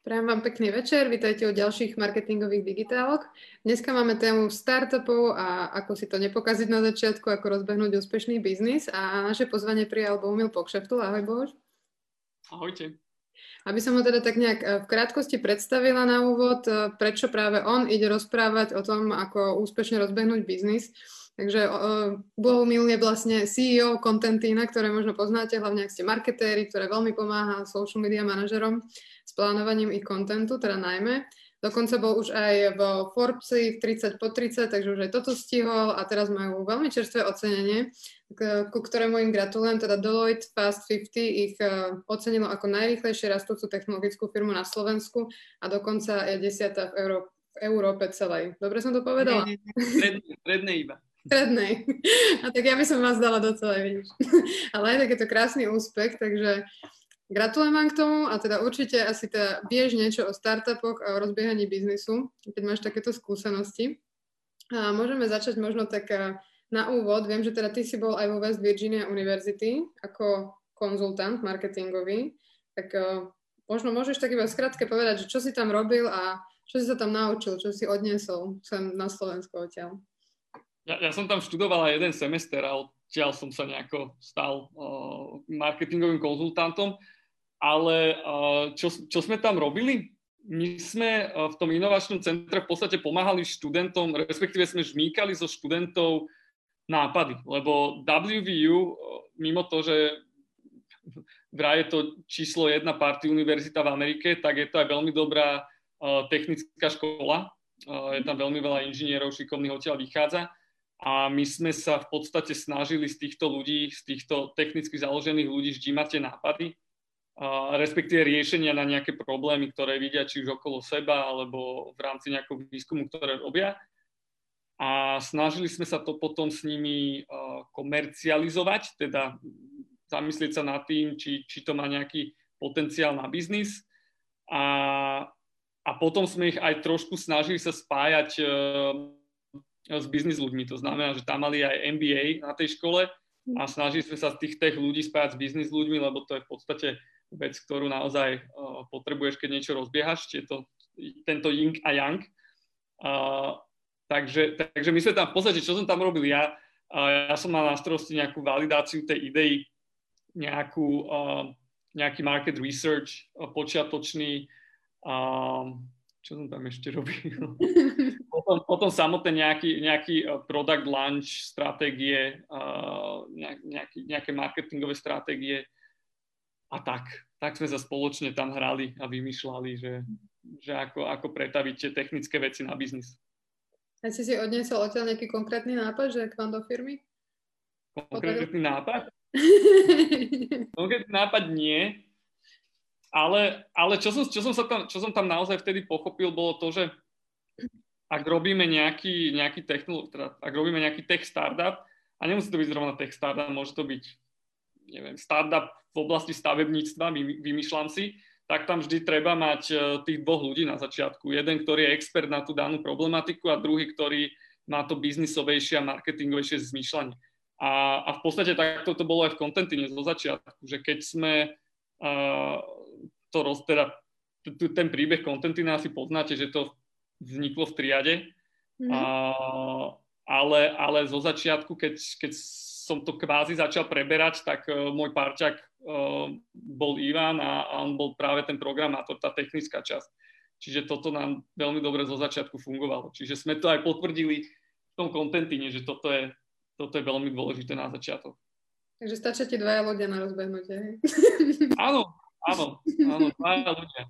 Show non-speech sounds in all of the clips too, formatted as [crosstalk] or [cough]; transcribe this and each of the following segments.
Prajem vám pekný večer, vítajte u ďalších marketingových digitálok. Dneska máme tému startupov a ako si to nepokaziť na začiatku, ako rozbehnúť úspešný biznis a naše pozvanie prijal Bohumil Pokšeftul. Ahoj Bož. Ahojte. Aby som ho teda tak nejak eh, v krátkosti predstavila na úvod, eh, prečo práve on ide rozprávať o tom, ako úspešne rozbehnúť biznis. Takže uh, Bohumil je vlastne CEO Contentina, ktoré možno poznáte, hlavne ak ste marketéri, ktoré veľmi pomáha social media manažerom plánovaním ich kontentu, teda najmä. Dokonca bol už aj v Forbesi v 30 po 30, takže už aj toto stihol a teraz majú veľmi čerstvé ocenenie, ku ktorému im gratulujem. Teda Deloitte Fast 50 ich e, ocenilo ako najrýchlejšie rastúcu technologickú firmu na Slovensku a dokonca je desiatá v, Euró- v Európe celej. Dobre som to povedala? Strednej iba. Strednej. A tak ja by som vás dala do celej, vidíš. [laughs] Ale aj tak je to krásny úspech, takže Gratulujem vám k tomu a teda určite asi teda vieš niečo o startupoch a o rozbiehaní biznisu, keď máš takéto skúsenosti. A môžeme začať možno tak na úvod. Viem, že teda ty si bol aj vo West Virginia University ako konzultant marketingový, tak možno môžeš tak iba skrátke povedať, že čo si tam robil a čo si sa tam naučil, čo si odniesol sem na Slovensko odtiaľ. Ja, ja som tam študovala jeden semester a odtiaľ som sa nejako stal uh, marketingovým konzultantom ale čo, čo sme tam robili? My sme v tom inovačnom centre v podstate pomáhali študentom, respektíve sme žmýkali so študentov nápady, lebo WVU, mimo to, že vraj je to číslo jedna party univerzita v Amerike, tak je to aj veľmi dobrá technická škola. Je tam veľmi veľa inžinierov šikovných odtiaľ vychádza. A my sme sa v podstate snažili z týchto ľudí, z týchto technicky založených ľudí ždímať tie nápady respektíve riešenia na nejaké problémy, ktoré vidia či už okolo seba alebo v rámci nejakého výskumu, ktoré robia. A snažili sme sa to potom s nimi komercializovať, teda zamyslieť sa nad tým, či, či to má nejaký potenciál na biznis. A, a potom sme ich aj trošku snažili sa spájať e, s biznis ľuďmi. To znamená, že tam mali aj MBA na tej škole a snažili sme sa tých tech ľudí spájať s biznis ľuďmi, lebo to je v podstate vec, ktorú naozaj potrebuješ, keď niečo rozbiehaš, je to tento yin a yang. Uh, takže, takže my sme tam, v podstate, čo som tam robil ja, uh, ja som mal na starosti nejakú validáciu tej idei, nejakú, uh, nejaký market research počiatočný, čo som tam ešte robil? [laughs] potom, potom samotné nejaký, nejaký product launch stratégie, uh, nejaký, nejaké marketingové stratégie, a tak. Tak sme sa spoločne tam hrali a vymýšľali, že, že ako, ako pretaviť tie technické veci na biznis. A si si odniesol odtiaľ nejaký konkrétny nápad, že k vám do firmy? Konkrétny nápad? [laughs] konkrétny nápad nie, ale, ale čo, som, čo, som sa tam, čo som tam naozaj vtedy pochopil, bolo to, že ak robíme nejaký, nejaký, technolo- teda, ak robíme nejaký tech startup, a nemusí to byť zrovna tech startup, môže to byť neviem, startup v oblasti stavebníctva, vymýšľam si, tak tam vždy treba mať e, tých dvoch ľudí na začiatku. Jeden, ktorý je expert na tú danú problematiku a druhý, ktorý má to biznisovejšie a marketingovejšie zmýšľanie. A, a v podstate takto to bolo aj v kontentine zo začiatku, že keď sme uh, to roz, teda ten príbeh kontentina asi poznáte, že to vzniklo v triade, mm. uh, ale, ale zo začiatku, keď, keď som to kvázi začal preberať, tak uh, môj parťak uh, bol Ivan a, on bol práve ten programátor, tá technická časť. Čiže toto nám veľmi dobre zo začiatku fungovalo. Čiže sme to aj potvrdili v tom kontentine, že toto je, toto je veľmi dôležité na začiatok. Takže stačia ti dvaja ľudia na rozbehnutie. Áno, áno, áno, dvaja ľudia.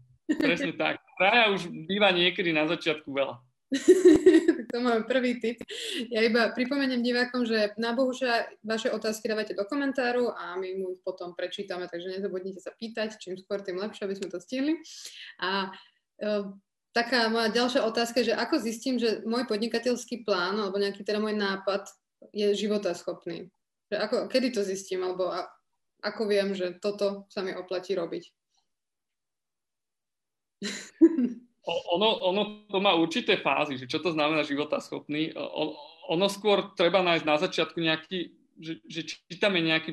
Presne tak. Traja už býva niekedy na začiatku veľa. [laughs] to máme prvý tip. Ja iba pripomeniem divákom, že na Bohuša vaše otázky dávate do komentáru a my mu ich potom prečítame, takže nezabudnite sa pýtať, čím skôr, tým lepšie, aby sme to stihli. A e, taká moja ďalšia otázka, že ako zistím, že môj podnikateľský plán alebo nejaký teda môj nápad je životaschopný? Že ako, kedy to zistím, alebo a, ako viem, že toto sa mi oplatí robiť? [laughs] ono, ono to má určité fázy, že čo to znamená života schopný. ono skôr treba nájsť na začiatku nejaký, že, že či tam je nejaký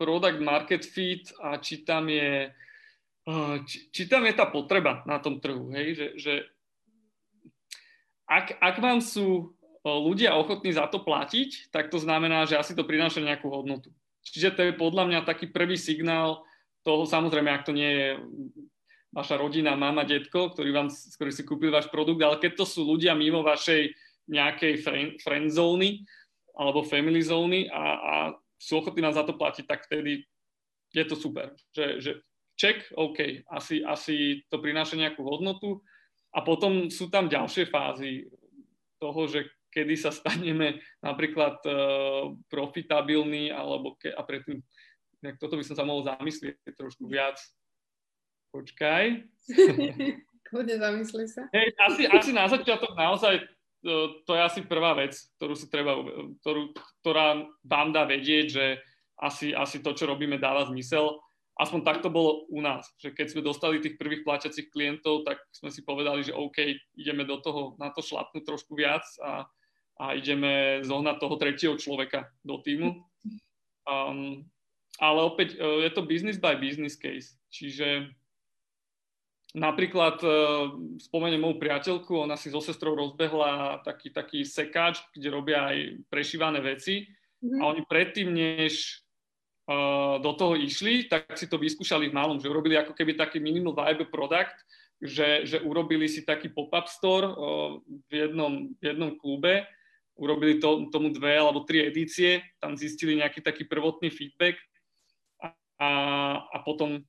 product market fit a či tam je či, či tam je tá potreba na tom trhu, hej, že, že ak, ak vám sú ľudia ochotní za to platiť, tak to znamená, že asi to prináša nejakú hodnotu. Čiže to je podľa mňa taký prvý signál toho, samozrejme, ak to nie je vaša rodina, mama, detko, ktorý, vám, ktorý si kúpil váš produkt, ale keď to sú ľudia mimo vašej nejakej friend, zóny alebo family zóny a, a sú ochotní nám za to platiť, tak vtedy je to super. Že, že check, OK, asi, asi to prináša nejakú hodnotu a potom sú tam ďalšie fázy toho, že kedy sa staneme napríklad uh, profitabilní, alebo ke, a predtým, tak toto by som sa mohol zamyslieť trošku viac. Počkaj. [laughs] Kľudne zamysli sa. Hey, asi, asi na začiatok naozaj to, to je asi prvá vec, ktorú si treba, ktorú, ktorá vám dá vedieť, že asi, asi to, čo robíme, dáva zmysel. Aspoň tak to bolo u nás, že keď sme dostali tých prvých plaťacích klientov, tak sme si povedali, že OK, ideme do toho, na to šlapnúť trošku viac a, a ideme zohnať toho tretieho človeka do týmu. Um, ale opäť uh, je to business by business case. Čiže napríklad uh, spomeniem moju priateľku, ona si so sestrou rozbehla taký, taký sekáč, kde robia aj prešívané veci. Mm-hmm. a oni predtým, než uh, do toho išli, tak si to vyskúšali v malom, že urobili ako keby taký minimal viable product, že, že urobili si taký pop-up store uh, v, jednom, v jednom klube. Urobili to, tomu dve alebo tri edície, tam zistili nejaký taký prvotný feedback. A, a potom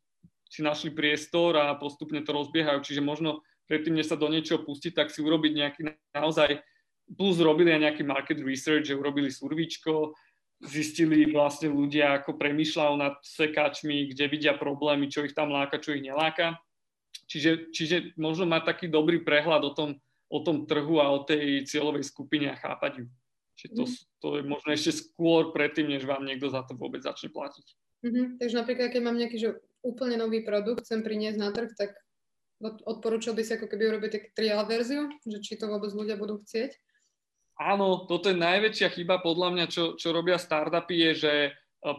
si našli priestor a postupne to rozbiehajú. Čiže možno predtým, než sa do niečoho pustiť, tak si urobiť nejaký naozaj, plus robili aj nejaký market research, že urobili survičko, zistili vlastne ľudia, ako premýšľajú nad sekáčmi, kde vidia problémy, čo ich tam láka, čo ich neláka. Čiže, čiže možno mať taký dobrý prehľad o tom, o tom trhu a o tej cieľovej skupine a chápať ju. Čiže to, mm. to je možno ešte skôr predtým, než vám niekto za to vôbec začne platiť. Mm-hmm. Takže napríklad, keď mám nejaký že úplne nový produkt, chcem priniesť na trh, tak odporúčal by si ako keby urobiť tak trial verziu, že či to vôbec ľudia budú chcieť? Áno, toto je najväčšia chyba podľa mňa, čo, čo robia startupy, je, že e,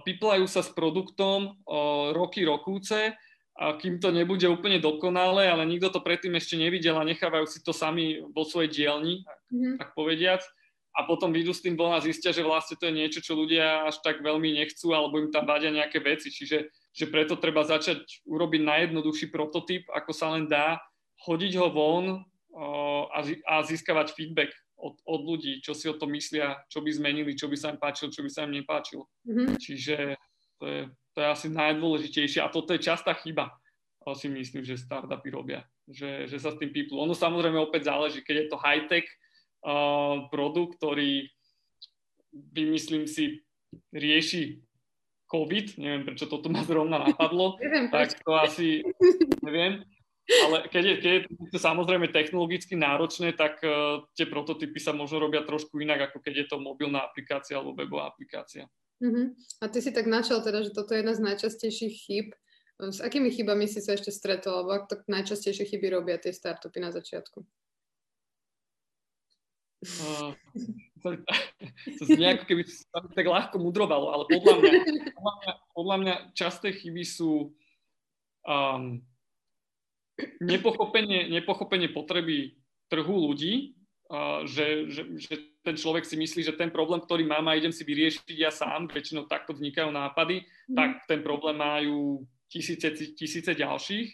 piplajú sa s produktom o, roky, rokúce a kým to nebude úplne dokonalé, ale nikto to predtým ešte nevidel a nechávajú si to sami vo svojej dielni, mm-hmm. tak povediac. A potom vyjdú s tým von a zistia, že vlastne to je niečo, čo ľudia až tak veľmi nechcú, alebo im tam vadia nejaké veci. Čiže že preto treba začať urobiť najjednoduchší prototyp, ako sa len dá, hodiť ho von a, a získavať feedback od, od ľudí, čo si o tom myslia, čo by zmenili, čo by sa im páčilo, čo by sa im nepáčilo. Mm-hmm. Čiže to je, to je asi najdôležitejšie a toto je častá chyba, si myslím, že startupy robia, že, že sa s tým píplu. Ono samozrejme opäť záleží, keď je to high-tech uh, produkt, ktorý vymyslím si rieši COVID, neviem prečo toto ma zrovna napadlo, [laughs] tak to asi neviem. Ale keď je, keď je to samozrejme technologicky náročné, tak uh, tie prototypy sa možno robia trošku inak, ako keď je to mobilná aplikácia alebo webová aplikácia. Uh-huh. A ty si tak načal teda, že toto je jedna z najčastejších chyb. S akými chybami si sa ešte stretol, alebo ak to najčastejšie chyby robia tie startupy na začiatku? Uh, [laughs] to, to nejako keby sa tak ľahko mudrovalo, ale podľa mňa, podľa mňa, podľa mňa časté chyby sú um, nepochopenie, nepochopenie potreby trhu ľudí, uh, že, že, že ten človek si myslí, že ten problém, ktorý mám a idem si vyriešiť ja sám, väčšinou takto vznikajú nápady, mm. tak ten problém majú tisíce, tisíce ďalších.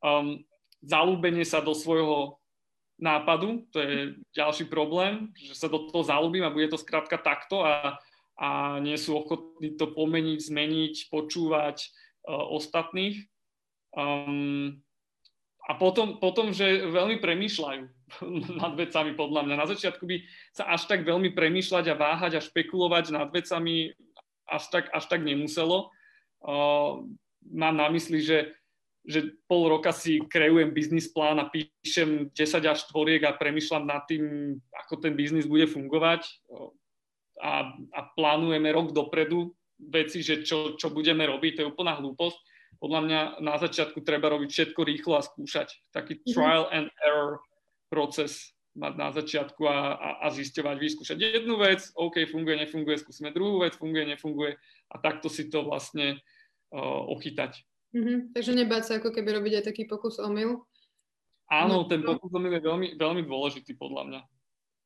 Um, zalúbenie sa do svojho nápadu, to je ďalší problém, že sa do toho zalúbim a bude to skrátka takto a, a nie sú ochotní to pomeniť, zmeniť, počúvať uh, ostatných. Um, a potom, potom, že veľmi premýšľajú [laughs] nad vecami, podľa mňa. Na začiatku by sa až tak veľmi premýšľať a váhať a špekulovať nad vecami až tak, až tak nemuselo. Uh, mám na mysli, že, že pol roka si kreujem biznis plán a píšem 10 až tvoriek a premýšľam nad tým, ako ten biznis bude fungovať a, a plánujeme rok dopredu veci, že čo, čo budeme robiť, to je úplná hlúposť podľa mňa na začiatku treba robiť všetko rýchlo a skúšať. Taký mhm. trial and error proces mať na začiatku a, a, a zisťovať, vyskúšať jednu vec, OK, funguje, nefunguje, skúsime druhú vec, funguje, nefunguje a takto si to vlastne uh, ochytať. Mm-hmm. Takže nebáť sa ako keby robiť aj taký pokus omyl. Áno, no. ten pokus omyl je veľmi, veľmi dôležitý podľa mňa.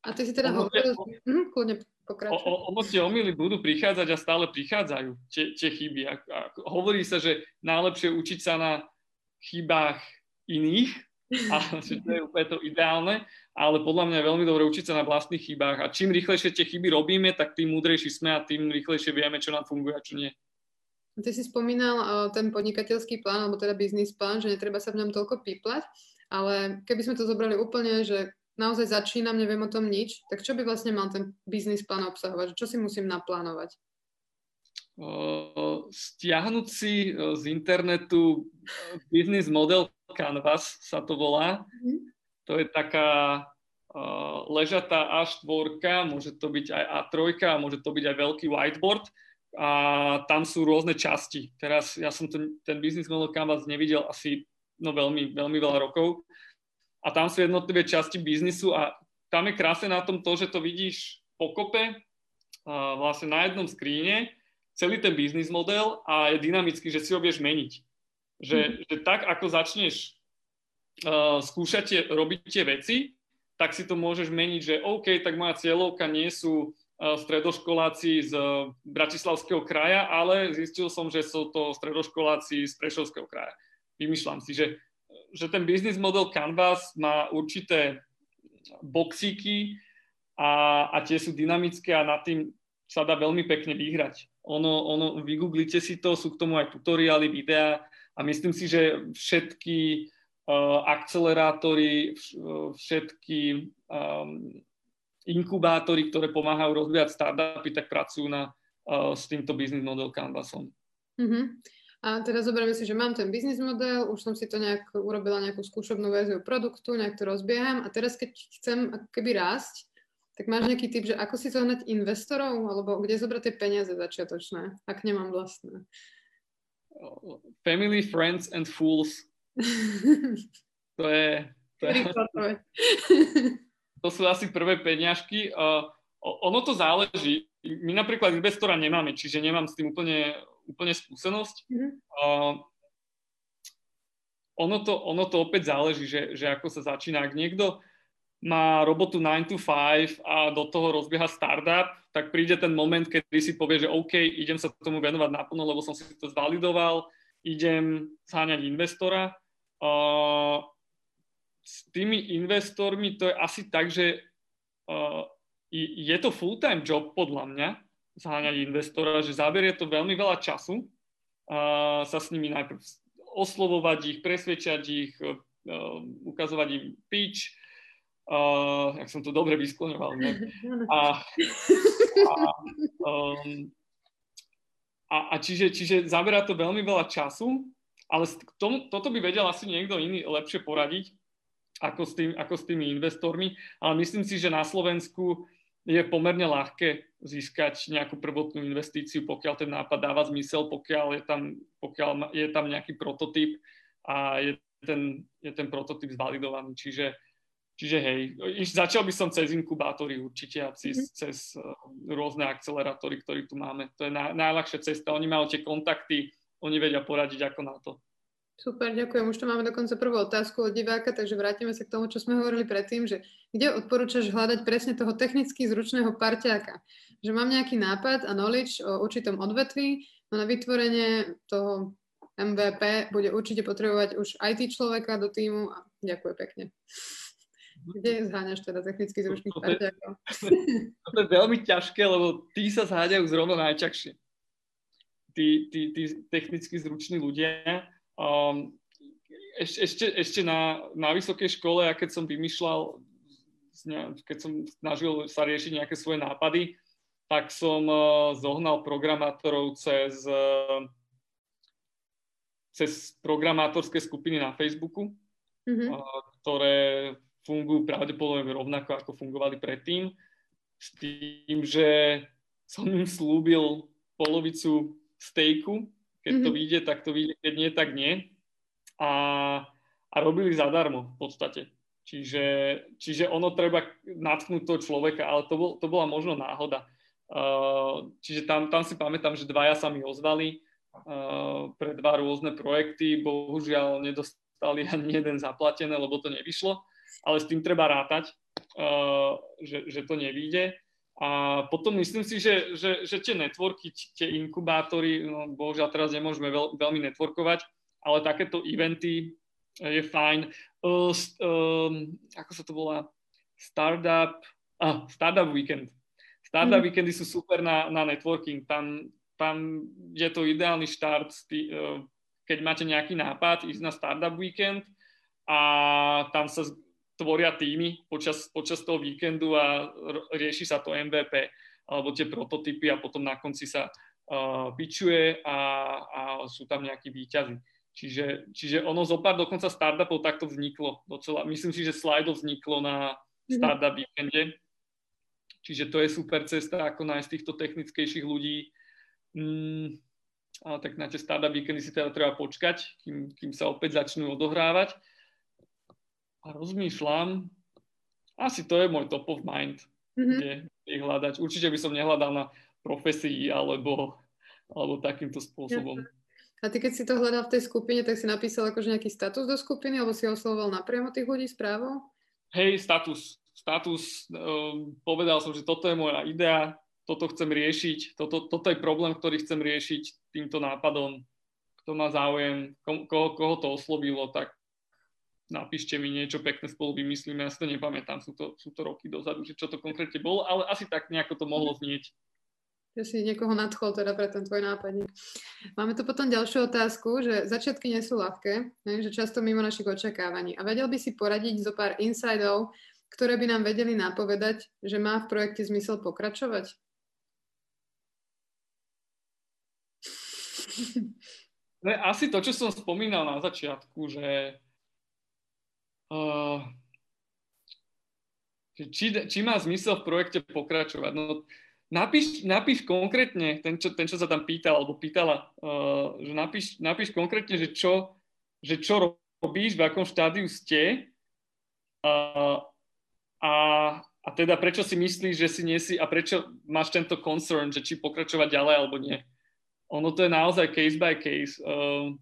A ty si teda hovoril... Mm, kľudne pokračuj. Ono tie omily budú prichádzať a stále prichádzajú, tie, tie chyby. A, a hovorí sa, že najlepšie učiť sa na chybách iných, [laughs] a že to je úplne to ideálne, ale podľa mňa je veľmi dobré učiť sa na vlastných chybách a čím rýchlejšie tie chyby robíme, tak tým múdrejší sme a tým rýchlejšie vieme, čo nám funguje a čo nie. Ty si spomínal uh, ten podnikateľský plán, alebo teda biznis plán, že netreba sa v ňom toľko píplať, ale keby sme to zobrali úplne, že naozaj začínam, neviem o tom nič, tak čo by vlastne mal ten biznis plán obsahovať? Čo si musím naplánovať? Stiahnuť si z internetu business model Canvas sa to volá. Mm-hmm. To je taká ležatá A4, môže to byť aj A3, môže to byť aj veľký whiteboard a tam sú rôzne časti. Teraz ja som ten, ten business model Canvas nevidel asi no veľmi, veľmi veľa rokov, a tam sú jednotlivé časti biznisu a tam je krásne na tom to, že to vidíš pokope vlastne na jednom skríne celý ten biznis model a je dynamický, že si ho vieš meniť. Že, mm. že tak, ako začneš uh, skúšať robiť tie veci, tak si to môžeš meniť, že OK, tak moja cieľovka nie sú stredoškoláci z uh, Bratislavského kraja, ale zistil som, že sú to stredoškoláci z Prešovského kraja. Vymýšľam si, že že ten business model Canvas má určité boxíky a, a tie sú dynamické a nad tým sa dá veľmi pekne vyhrať. Ono, ono, vygooglite si to, sú k tomu aj tutoriály, videá a myslím si, že všetky uh, akcelerátory, všetky um, inkubátory, ktoré pomáhajú rozvíjať startupy, tak pracujú na, uh, s týmto business model Canvasom. Mm-hmm. A teraz zoberieme si, že mám ten biznis model, už som si to nejak urobila nejakú skúšobnú verziu produktu, nejak to rozbieham a teraz keď chcem keby rásť, tak máš nejaký typ, že ako si zohnať investorov, alebo kde zobrať tie peniaze začiatočné, ak nemám vlastné? Family, friends and fools. [laughs] to je... To, je, [laughs] to sú asi prvé peňažky. Uh, ono to záleží. My napríklad investora nemáme, čiže nemám s tým úplne úplne skúsenosť. Mm-hmm. Uh, ono, to, ono to opäť záleží, že, že ako sa začína. Ak niekto má robotu 9 to 5 a do toho rozbieha startup, tak príde ten moment, kedy si povie, že OK, idem sa tomu venovať naplno, lebo som si to zvalidoval, idem zháňať investora. Uh, s tými investormi to je asi tak, že uh, je to full-time job podľa mňa, zháňať investora, že zaberie to veľmi veľa času a sa s nimi najprv oslovovať ich, presvedčať ich, uh, ukazovať im pitch, uh, jak som to dobre vyskloňoval, ne? [laughs] A, a, um, a, a čiže, čiže zaberá to veľmi veľa času, ale tomu, toto by vedel asi niekto iný lepšie poradiť ako s, tým, ako s tými investormi, ale myslím si, že na Slovensku je pomerne ľahké získať nejakú prvotnú investíciu, pokiaľ ten nápad dáva zmysel, pokiaľ je tam, pokiaľ je tam nejaký prototyp a je ten, je ten prototyp zvalidovaný. Čiže, čiže hej, začal by som cez inkubátory určite a cez, mm. cez uh, rôzne akcelerátory, ktoré tu máme. To je na, najľahšia cesta. Oni majú tie kontakty, oni vedia poradiť ako na to. Super, ďakujem. Už tu máme dokonca prvú otázku od diváka, takže vrátime sa k tomu, čo sme hovorili predtým, že kde odporúčaš hľadať presne toho technicky zručného parťáka? Že mám nejaký nápad a knowledge o určitom odvetví, no na vytvorenie toho MVP bude určite potrebovať už IT človeka do týmu a ďakujem pekne. Kde zháňaš teda technicky zručných parťákov? [laughs] To je veľmi ťažké, lebo tí sa zháňajú zrovna najťažšie. Tí, tí, tí technicky zruční ľudia, Um, ešte, ešte, ešte na, na vysokej škole, a keď som vymýšľal, keď som snažil sa riešiť nejaké svoje nápady, tak som uh, zohnal programátorov cez, uh, cez programátorské skupiny na Facebooku, mm-hmm. uh, ktoré fungujú pravdepodobne rovnako, ako fungovali predtým, s tým, že som im slúbil polovicu stejku keď mm-hmm. to mhm. vyjde, tak to vyjde, keď nie, tak nie. A, a robili zadarmo v podstate. Čiže, čiže ono treba natknúť toho človeka, ale to, bol, to bola možno náhoda. Uh, čiže tam, tam si pamätám, že dvaja sa mi ozvali pre dva rôzne projekty. Bohužiaľ nedostali ani jeden zaplatené, lebo to nevyšlo, ale s tým treba rátať, že, že to nevíde. A potom myslím si, že, že, že tie networky, tie inkubátory, no bohužiaľ teraz nemôžeme veľ, veľmi networkovať, ale takéto eventy je fajn. Uh, um, ako sa to volá? Startup, ah, Startup Weekend. Startup mm. Weekendy sú super na, na networking. Tam, tam je to ideálny štart, uh, keď máte nejaký nápad, ísť na Startup Weekend a tam sa tvoria týmy počas, počas toho víkendu a rieši sa to MVP alebo tie prototypy a potom na konci sa uh, pičuje a, a sú tam nejakí výťazy. Čiže, čiže ono zo pár dokonca startupov takto vzniklo docela. Myslím si, že Slido vzniklo na mhm. startup víkende. Čiže to je super cesta, ako nájsť týchto technickejších ľudí. Mm, ale tak na tie startup víkendy si teda treba počkať, kým, kým sa opäť začnú odohrávať a rozmýšľam, asi to je môj top of mind, mm-hmm. kde ich hľadať. Určite by som nehľadal na profesii alebo, alebo takýmto spôsobom. A ty keď si to hľadal v tej skupine, tak si napísal akože nejaký status do skupiny alebo si oslovoval napriamo tých ľudí správou? Hej, status. Status, um, povedal som, že toto je moja idea, toto chcem riešiť, toto, toto je problém, ktorý chcem riešiť týmto nápadom. Kto má záujem, koho, koho to oslovilo, tak napíšte mi niečo pekné spolu vymyslíme, ja si to nepamätám, sú to, sú to roky dozadu, že čo to konkrétne bolo, ale asi tak nejako to mohlo znieť. Ja si niekoho nadchol teda pre ten tvoj nápadník. Máme tu potom ďalšiu otázku, že začiatky nie sú ľahké, ne, že často mimo našich očakávaní. A vedel by si poradiť zo pár insidov, ktoré by nám vedeli napovedať, že má v projekte zmysel pokračovať? Asi to, čo som spomínal na začiatku, že uh, či, či má zmysel v projekte pokračovať. No, napíš, napíš konkrétne, ten čo, ten, čo sa tam pýtal, alebo pýtala, uh, že napíš, napíš konkrétne, že čo, že čo robíš, v akom štádiu ste uh, a, a teda prečo si myslíš, že si nie si a prečo máš tento concern, že či pokračovať ďalej alebo nie. Ono to je naozaj case by case. Uh,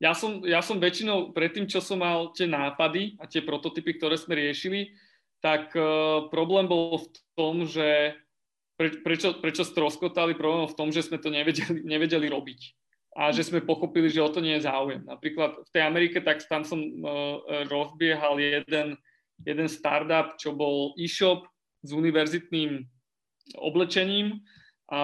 ja som, ja som väčšinou predtým, čo som mal tie nápady a tie prototypy, ktoré sme riešili, tak uh, problém bol v tom, že pre, prečo, prečo stroskotali problém v tom, že sme to nevedeli, nevedeli robiť a že sme pochopili, že o to nie je záujem. Napríklad v tej Amerike, tak tam som uh, rozbiehal jeden, jeden startup, čo bol e-shop s univerzitným oblečením a,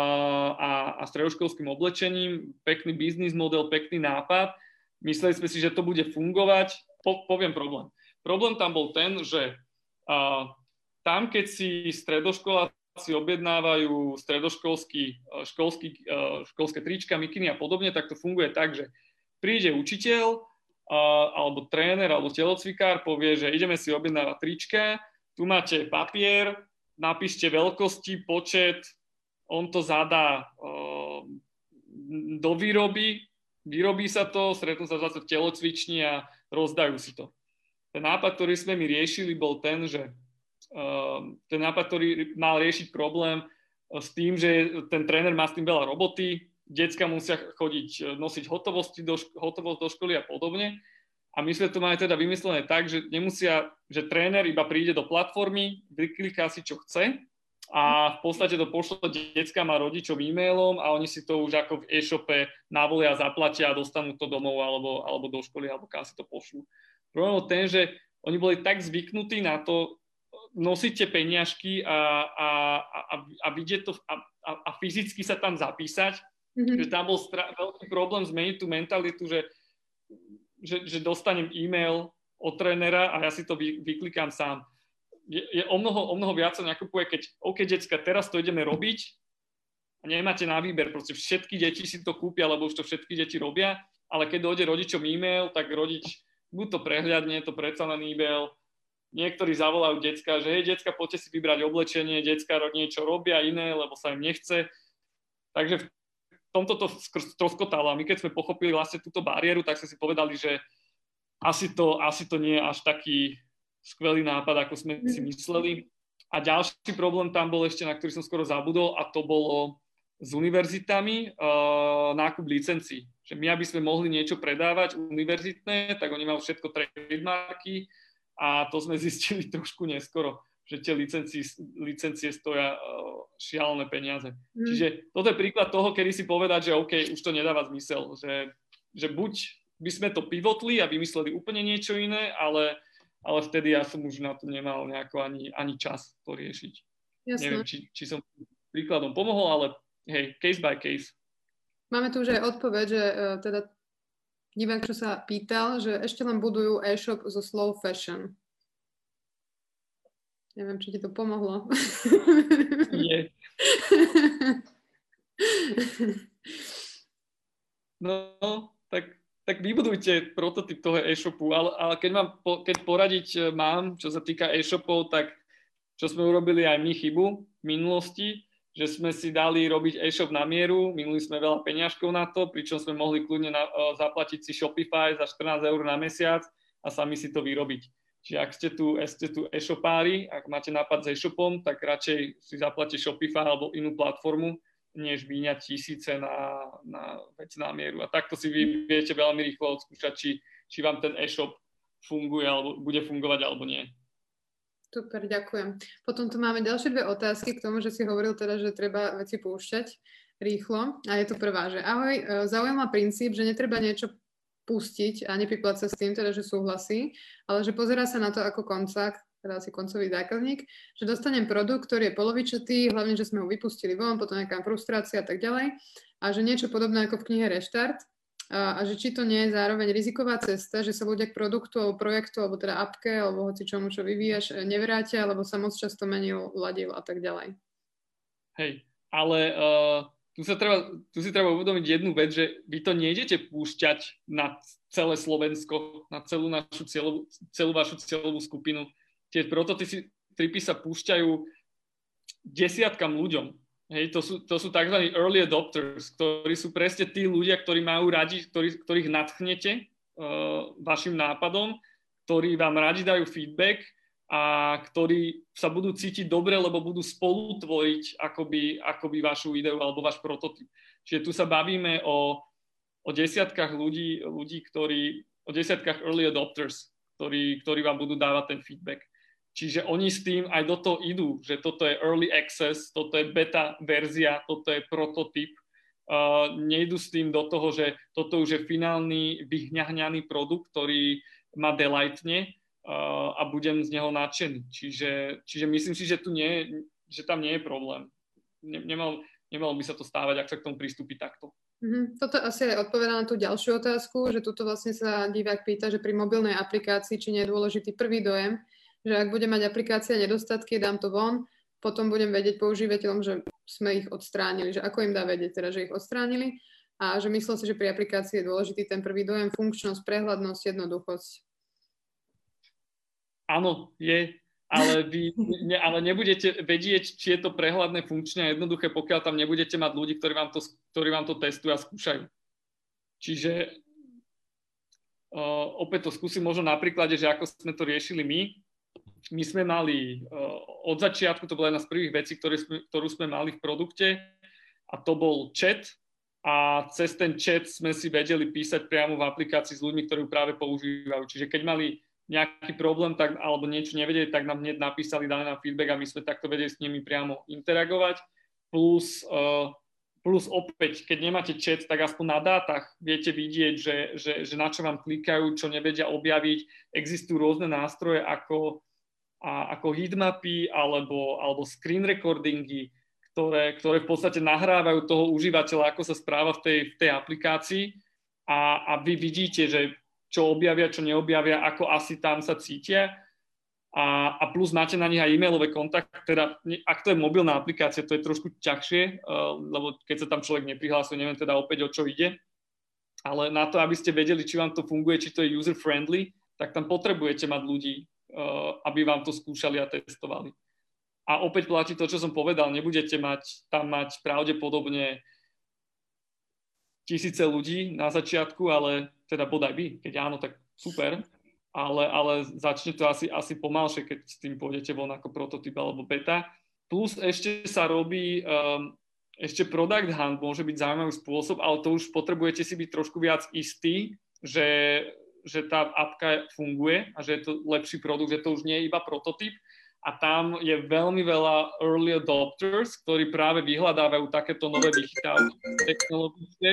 a, a stredoškolským oblečením, pekný biznis model, pekný nápad Mysleli sme si, že to bude fungovať. Po, poviem problém. Problém tam bol ten, že a, tam, keď si stredoškoláci objednávajú stredoškolský, školský, školské trička, mikiny a podobne, tak to funguje tak, že príde učiteľ alebo tréner alebo telocvikár, povie, že ideme si objednávať trička, tu máte papier, napíšte veľkosti, počet, on to zadá do výroby, vyrobí sa to, stretnú sa zase v telocvični a rozdajú si to. Ten nápad, ktorý sme my riešili, bol ten, že uh, ten nápad, ktorý mal riešiť problém uh, s tým, že ten tréner má s tým veľa roboty, decka musia chodiť, uh, nosiť hotovosti do, hotovosť do školy a podobne. A my sme to mali teda vymyslené tak, že nemusia, že tréner iba príde do platformy, vykliká si, čo chce a v podstate to pošlo deckám a rodičom e-mailom a oni si to už ako v e-shope navolia, zaplatia a dostanú to domov alebo, alebo do školy alebo kam si to pošlú. Problém ten, že oni boli tak zvyknutí na to nosiť tie peniažky a, a, a, a vidieť to a, a, a fyzicky sa tam zapísať, mm-hmm. že tam bol stra- veľký problém zmeniť tú mentalitu, že, že, že dostanem e-mail od trénera a ja si to vy, vyklikám sám je, je o, mnoho, o mnoho viac sa nakupuje, keď OK, decka, teraz to ideme robiť a nemáte na výber, proste všetky deti si to kúpia, lebo už to všetky deti robia, ale keď dojde rodičom e-mail, tak rodič buď to prehľadne, to predsa len e-mail, niektorí zavolajú decka, že hej, decka, poďte si vybrať oblečenie, decka niečo robia iné, lebo sa im nechce. Takže v tomto to stroskotalo a my keď sme pochopili vlastne túto bariéru, tak sme si povedali, že asi to, asi to nie je až taký skvelý nápad, ako sme si mhm. mysleli. A ďalší problém tam bol ešte, na ktorý som skoro zabudol, a to bolo s univerzitami uh, nákup licencií. Že my, aby sme mohli niečo predávať univerzitné, tak oni majú všetko trademarky a to sme [laughs] zistili trošku neskoro, že tie licencie, licencie stoja uh, šialené peniaze. Mm. Čiže toto je príklad toho, kedy si povedať, že OK, už to nedáva zmysel, že, že buď by sme to pivotli a vymysleli úplne niečo iné, ale, ale vtedy ja som už na to nemal nejako ani, ani čas to riešiť. Jasne. Neviem, či, či som príkladom pomohol, ale hej, case by case. Máme tu už aj odpoveď, že uh, teda divák, čo sa pýtal, že ešte len budujú e-shop zo slow fashion. Neviem, či ti to pomohlo. Nie. [laughs] No, tak, tak vybudujte prototyp toho e-shopu, ale, ale keď, mám, keď poradiť e, mám, čo sa týka e-shopov, tak čo sme urobili aj my chybu v minulosti, že sme si dali robiť e-shop na mieru, minuli sme veľa peňažkov na to, pričom sme mohli kľudne na, uh, zaplatiť si Shopify za 14 eur na mesiac a sami si to vyrobiť. Čiže ak ste tu, ste tu e-shopári, ak máte nápad s e-shopom, tak radšej si zaplatíte Shopify alebo inú platformu, než vyňať tisíce na, na vec na mieru. A takto si vy viete veľmi rýchlo odskúšať, či, či vám ten e-shop funguje alebo bude fungovať alebo nie. Super, ďakujem. Potom tu máme ďalšie dve otázky k tomu, že si hovoril teda, že treba veci púšťať rýchlo. A je to prvá, že ahoj, e, zaujíma princíp, že netreba niečo pustiť a nepiplať sa s tým, teda, že súhlasí, ale že pozera sa na to ako koncák, teda asi koncový zákazník, že dostanem produkt, ktorý je polovičatý, hlavne, že sme ho vypustili von, potom nejaká frustrácia a tak ďalej, a že niečo podobné ako v knihe Reštart, a, a že či to nie je zároveň riziková cesta, že sa ľudia k produktu alebo projektu, alebo teda apke, alebo hoci čomu, čo vyvíjaš, e, nevrátia, alebo sa moc často menil, ladil a tak ďalej. Hej, ale uh, tu, sa treba, tu si treba uvedomiť jednu vec, že vy to nejdete púšťať na celé Slovensko, na celú našu cieľovú, celú vašu cieľovú skupinu. Tie prototypy sa púšťajú desiatkam ľuďom Hej, to sú, to sú tzv. early adopters, ktorí sú presne tí ľudia, ktorí majú radi, ktorí, ktorých nadchnete uh, vašim nápadom, ktorí vám radi dajú feedback a ktorí sa budú cítiť dobre, lebo budú spolu tvoriť akoby, akoby vašu ideu alebo váš prototyp. Čiže tu sa bavíme o, o desiatkách ľudí, ľudí ktorí, o desiatkách early adopters, ktorí, ktorí vám budú dávať ten feedback. Čiže oni s tým aj do toho idú, že toto je early access, toto je beta verzia, toto je prototyp. Uh, nejdu s tým do toho, že toto už je finálny vyhňahňaný produkt, ktorý ma delightne uh, a budem z neho nadšený. Čiže, čiže myslím si, že, tu nie, že tam nie je problém. Ne, nemal, nemalo by sa to stávať, ak sa k tomu pristúpi takto. Mm-hmm. Toto asi aj odpoveda na tú ďalšiu otázku, že tuto vlastne sa divák pýta, že pri mobilnej aplikácii, či nie je dôležitý prvý dojem, že ak budem mať aplikácia nedostatky, dám to von, potom budem vedieť používateľom, že sme ich odstránili, že ako im dá vedieť teda, že ich odstránili a že myslel si, že pri aplikácii je dôležitý ten prvý dojem, funkčnosť, prehľadnosť, jednoduchosť. Áno, je, ale vy ne, ale nebudete vedieť, či je to prehľadné, funkčné a jednoduché, pokiaľ tam nebudete mať ľudí, ktorí vám to, ktorí vám to testujú a skúšajú. Čiže uh, opäť to skúsim možno na príklade, že ako sme to riešili my my sme mali uh, od začiatku, to bola jedna z prvých vecí, ktoré sme, ktorú sme mali v produkte a to bol chat a cez ten chat sme si vedeli písať priamo v aplikácii s ľuďmi, ktorí ju práve používajú. Čiže keď mali nejaký problém tak, alebo niečo nevedeli, tak nám hneď napísali, dali nám feedback a my sme takto vedeli s nimi priamo interagovať. Plus, uh, plus opäť, keď nemáte chat, tak aspoň na dátach viete vidieť, že, že, že na čo vám klikajú, čo nevedia objaviť. Existujú rôzne nástroje, ako a ako heatmapy alebo, alebo screen recordingy, ktoré, ktoré v podstate nahrávajú toho užívateľa, ako sa správa v tej, v tej aplikácii. A, a vy vidíte, že čo objavia, čo neobjavia, ako asi tam sa cítia. A, a plus máte na nich aj e-mailové kontakty, teda ak to je mobilná aplikácia, to je trošku ťažšie, uh, lebo keď sa tam človek neprihlásuje, neviem teda opäť o čo ide, ale na to, aby ste vedeli, či vám to funguje, či to je user-friendly, tak tam potrebujete mať ľudí, Eh, aby vám to skúšali a testovali. A opäť platí to, čo som povedal, nebudete mať tam mať pravdepodobne tisíce ľudí na začiatku, ale teda bodaj by, keď áno, tak super, ale, ale začne to asi, asi pomalšie, keď s tým pôjdete von ako prototyp alebo beta. Plus ešte sa robí um, ešte product hunt môže byť zaujímavý spôsob, ale to už potrebujete si byť trošku viac istí, že, že tá apka funguje a že je to lepší produkt, že to už nie je iba prototyp. A tam je veľmi veľa early adopters, ktorí práve vyhľadávajú takéto nové vychytávky technologické.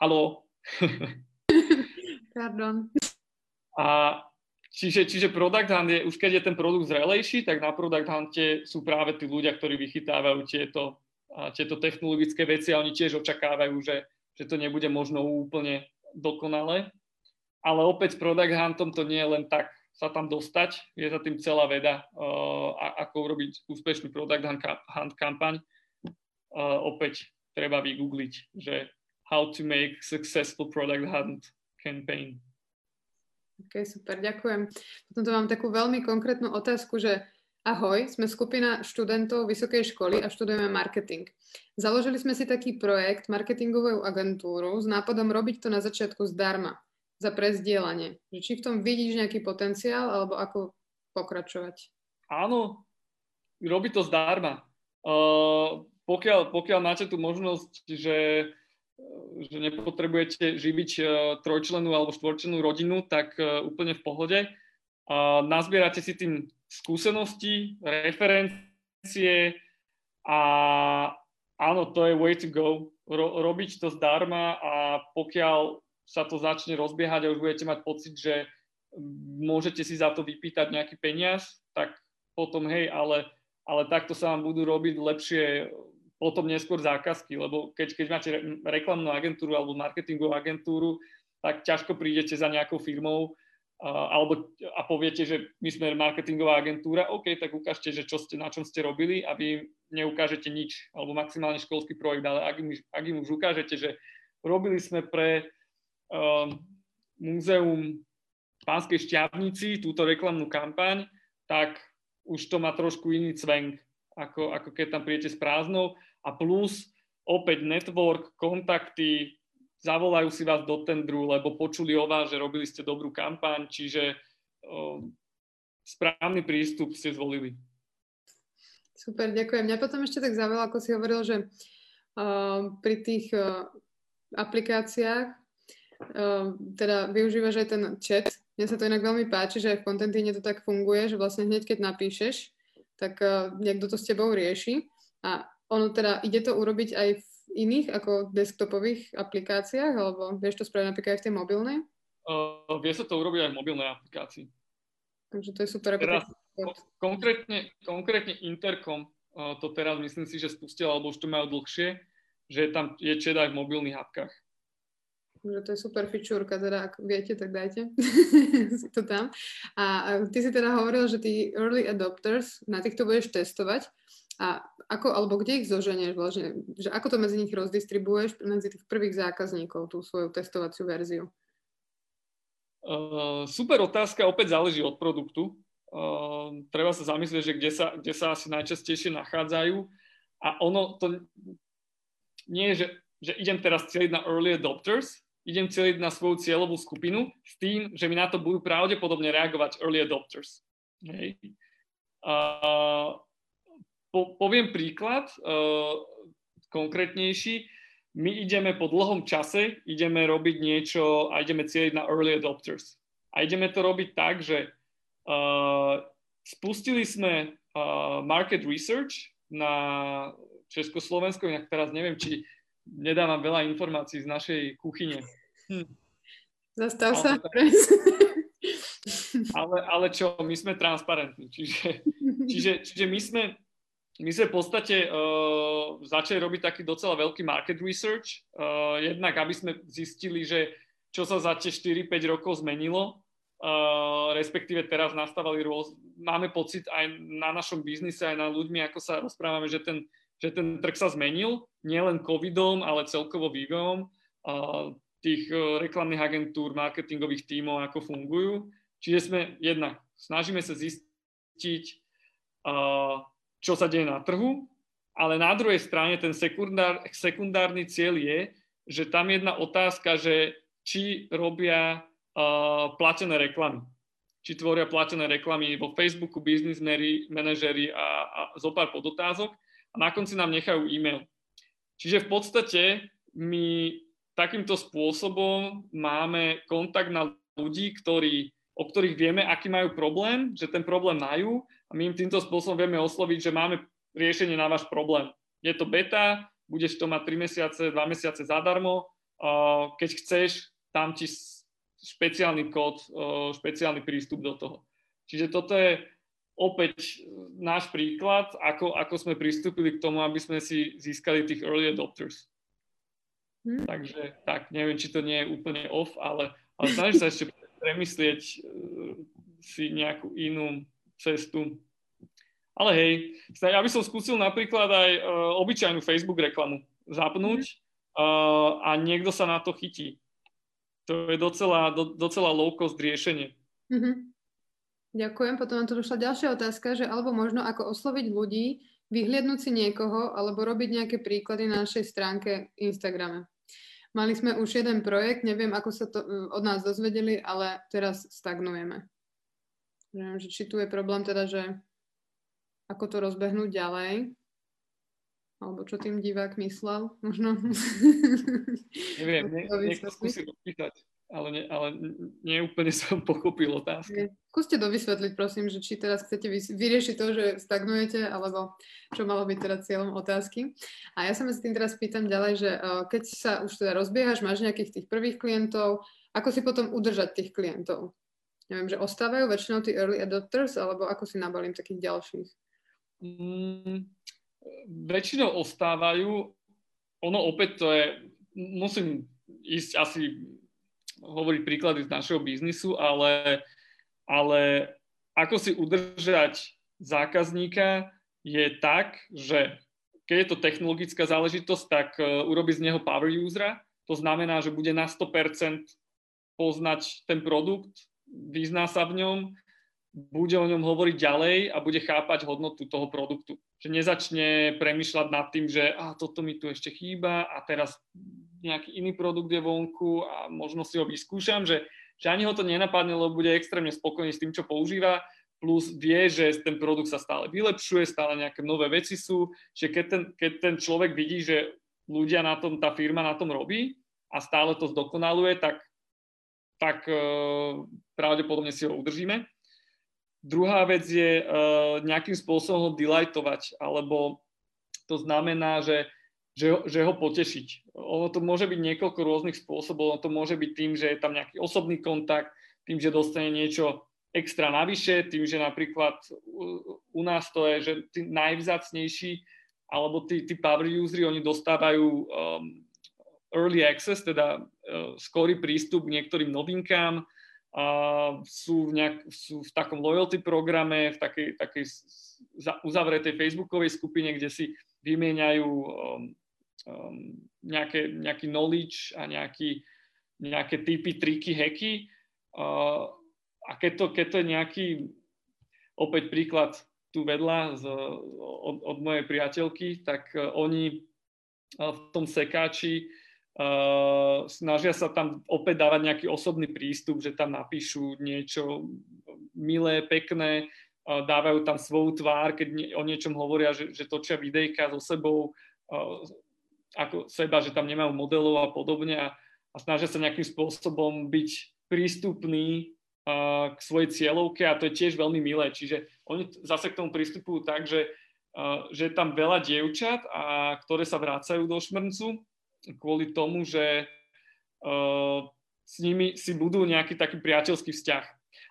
Haló? [laughs] Pardon. A Čiže, čiže Product Hunt je, už keď je ten produkt zrelejší, tak na Product Hunte sú práve tí ľudia, ktorí vychytávajú tieto, tieto technologické veci a oni tiež očakávajú, že, že to nebude možno úplne dokonalé. Ale opäť s Product Huntom to nie je len tak sa tam dostať, je za tým celá veda, uh, ako urobiť úspešný Product Hunt kampaň. Uh, opäť treba vygoogliť, že how to make successful Product Hunt campaign. Ok, super, ďakujem. Potom tu mám takú veľmi konkrétnu otázku, že ahoj, sme skupina študentov vysokej školy a študujeme marketing. Založili sme si taký projekt, marketingovú agentúru s nápadom robiť to na začiatku zdarma, za prezdielanie. Či v tom vidíš nejaký potenciál, alebo ako pokračovať? Áno, robiť to zdarma. Uh, pokiaľ, pokiaľ máte tú možnosť, že že nepotrebujete živiť e, trojčlenú alebo štvorčlenú rodinu, tak e, úplne v pohode. Nazbierate si tým skúsenosti, referencie a áno, to je way to go. Ro- robiť to zdarma a pokiaľ sa to začne rozbiehať a už budete mať pocit, že môžete si za to vypýtať nejaký peniaz, tak potom hej, ale, ale takto sa vám budú robiť lepšie potom neskôr zákazky, lebo keď, keď máte reklamnú agentúru alebo marketingovú agentúru, tak ťažko prídete za nejakou firmou alebo, a poviete, že my sme marketingová agentúra, OK, tak ukážte, že čo ste, na čom ste robili a vy neukážete nič, alebo maximálne školský projekt, ale ak im, ak im už ukážete, že robili sme pre um, múzeum Pánskej šťavnici túto reklamnú kampaň, tak už to má trošku iný cvenk, ako, ako keď tam príjete s prázdnou. A plus opäť network, kontakty, zavolajú si vás do tendru, lebo počuli o vás, že robili ste dobrú kampaň, čiže uh, správny prístup ste zvolili. Super, ďakujem. Mňa potom ešte tak zaujalo, ako si hovoril, že uh, pri tých uh, aplikáciách uh, teda využívaš aj ten chat. Mne sa to inak veľmi páči, že aj v kontentine to tak funguje, že vlastne hneď keď napíšeš, tak uh, niekto to s tebou rieši. A ono teda, ide to urobiť aj v iných ako desktopových aplikáciách, alebo vieš to spraviť napríklad aj v tej mobilnej? Uh, vie sa to urobiť aj v mobilnej aplikácii. Takže to je super. Teraz, konkrétne, konkrétne Intercom uh, to teraz myslím si, že spustil, alebo už to majú dlhšie, že tam je chat aj v mobilných apkách. Takže to je super fičúrka, teda ak viete, tak dajte [laughs] si to tam. A, a ty si teda hovoril, že tí early adopters, na týchto budeš testovať. A ako, alebo kde ich zoženieš vlastne? Že ako to medzi nich rozdistribuješ medzi tých prvých zákazníkov, tú svoju testovaciu verziu? Uh, super otázka, opäť záleží od produktu. Uh, treba sa zamyslieť, že kde sa, kde sa asi najčastejšie nachádzajú. A ono to nie je, že, že idem teraz cieľiť na early adopters, idem cieľiť na svoju cieľovú skupinu s tým, že mi na to budú pravdepodobne reagovať early adopters. Hej. Uh, po, poviem príklad uh, konkrétnejší. My ideme po dlhom čase, ideme robiť niečo a ideme cieliť na early adopters. A ideme to robiť tak, že uh, spustili sme uh, market research na Československu, inak teraz neviem, či nedávam veľa informácií z našej kuchyne. Hm. Zastav sa. [laughs] Ale, ale čo, my sme transparentní, čiže, čiže, čiže my sme my sme v podstate uh, začali robiť taký docela veľký market research, uh, jednak aby sme zistili, že čo sa za tie 4-5 rokov zmenilo, uh, respektíve teraz nastávali rôz... Máme pocit aj na našom biznise, aj na ľuďmi, ako sa rozprávame, že ten, že ten trh sa zmenil, nielen covidom, ale celkovo vývojom uh, tých uh, reklamných agentúr, marketingových tímov, ako fungujú. Čiže sme jednak, snažíme sa zistiť, uh, čo sa deje na trhu, ale na druhej strane ten sekundár, sekundárny cieľ je, že tam jedna otázka, že či robia uh, platené reklamy. Či tvoria platené reklamy vo Facebooku, business manažery a, a zo pár podotázok. a na konci nám nechajú e-mail. Čiže v podstate my takýmto spôsobom máme kontakt na ľudí, ktorí, o ktorých vieme, aký majú problém, že ten problém majú a my im týmto spôsobom vieme osloviť, že máme riešenie na váš problém. Je to beta, budeš to mať 3 mesiace, 2 mesiace zadarmo, keď chceš, tam ti špeciálny kód, špeciálny prístup do toho. Čiže toto je opäť náš príklad, ako, ako sme pristúpili k tomu, aby sme si získali tých early adopters. Hmm. Takže tak, neviem, či to nie je úplne off, ale, ale snažím sa ešte premyslieť uh, si nejakú inú cestu. Ale hej, ja by som skúsil napríklad aj uh, obyčajnú Facebook reklamu zapnúť uh, a niekto sa na to chytí. To je docela, do, docela low cost riešenie. Mm-hmm. Ďakujem. Potom nám tu došla ďalšia otázka, že alebo možno ako osloviť ľudí, vyhliadnúť si niekoho alebo robiť nejaké príklady na našej stránke Instagrame. Mali sme už jeden projekt, neviem, ako sa to uh, od nás dozvedeli, ale teraz stagnujeme. Neviem, že či tu je problém teda, že ako to rozbehnúť ďalej. Alebo čo tým divák myslel, [laughs] možno. Neviem, nie, niekto skúsi odpýtať, ale, ne, ale neúplne som pochopil otázku. Skúste dovysvetliť, prosím, že či teraz chcete vyriešiť to, že stagnujete, alebo čo malo byť teda cieľom otázky. A ja sa s tým teraz pýtam ďalej, že eh, keď sa už teda rozbiehaš, máš nejakých tých prvých klientov, ako si potom udržať tých klientov? Neviem, že ostávajú väčšinou tí early adopters, alebo ako si nabalím takých ďalších? Mm, väčšinou ostávajú. Ono opäť to je, musím ísť asi hovoriť príklady z našeho biznisu, ale, ale ako si udržať zákazníka je tak, že keď je to technologická záležitosť, tak uh, urobi z neho power usera. To znamená, že bude na 100% poznať ten produkt, vyzná sa v ňom, bude o ňom hovoriť ďalej a bude chápať hodnotu toho produktu. Že nezačne premyšľať nad tým, že a toto mi tu ešte chýba a teraz nejaký iný produkt je vonku a možno si ho vyskúšam, že, že ani ho to nenapadne, lebo bude extrémne spokojný s tým, čo používa, plus vie, že ten produkt sa stále vylepšuje, stále nejaké nové veci sú, že keď ten, keď ten človek vidí, že ľudia na tom, tá firma na tom robí a stále to zdokonaluje, tak, tak e, pravdepodobne si ho udržíme. Druhá vec je uh, nejakým spôsobom ho delightovať, alebo to znamená, že, že, že ho potešiť. Ono to môže byť niekoľko rôznych spôsobov, ono to môže byť tým, že je tam nejaký osobný kontakt, tým, že dostane niečo extra navyše, tým, že napríklad u nás to je, že tí najvzácnejší, alebo tí, tí power usery, oni dostávajú um, early access, teda uh, skorý prístup k niektorým novinkám, a sú, v nejak, sú v takom loyalty programe, v takej, takej uzavretej facebookovej skupine, kde si vymieňajú um, um, nejaké, nejaký knowledge a nejaký, nejaké typy, triky, hacky. Uh, a keď to, keď to je nejaký, opäť príklad tu vedľa z, od, od mojej priateľky, tak uh, oni uh, v tom sekáči Uh, snažia sa tam opäť dávať nejaký osobný prístup, že tam napíšu niečo milé, pekné, uh, dávajú tam svoju tvár, keď nie, o niečom hovoria, že, že točia videjka so sebou, uh, ako seba, že tam nemajú modelov a podobne a, a snažia sa nejakým spôsobom byť prístupný uh, k svojej cieľovke a to je tiež veľmi milé. Čiže oni zase k tomu pristupujú tak, že, že je tam veľa dievčat, a, ktoré sa vracajú do šmrncu kvôli tomu, že uh, s nimi si budú nejaký taký priateľský vzťah.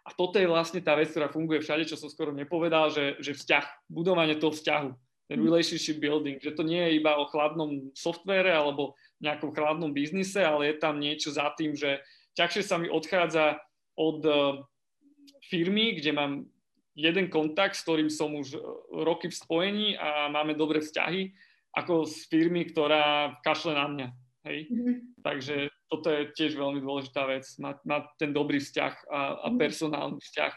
A toto je vlastne tá vec, ktorá funguje všade, čo som skoro nepovedal, že, že vzťah, budovanie toho vzťahu, ten mhm. relationship building, že to nie je iba o chladnom softvere alebo nejakom chladnom biznise, ale je tam niečo za tým, že ťažšie sa mi odchádza od uh, firmy, kde mám jeden kontakt, s ktorým som už roky v spojení a máme dobré vzťahy, ako z firmy, ktorá kašle na mňa. Hej? Mm-hmm. Takže toto je tiež veľmi dôležitá vec, mať, mať ten dobrý vzťah a, a mhm. personálny vzťah.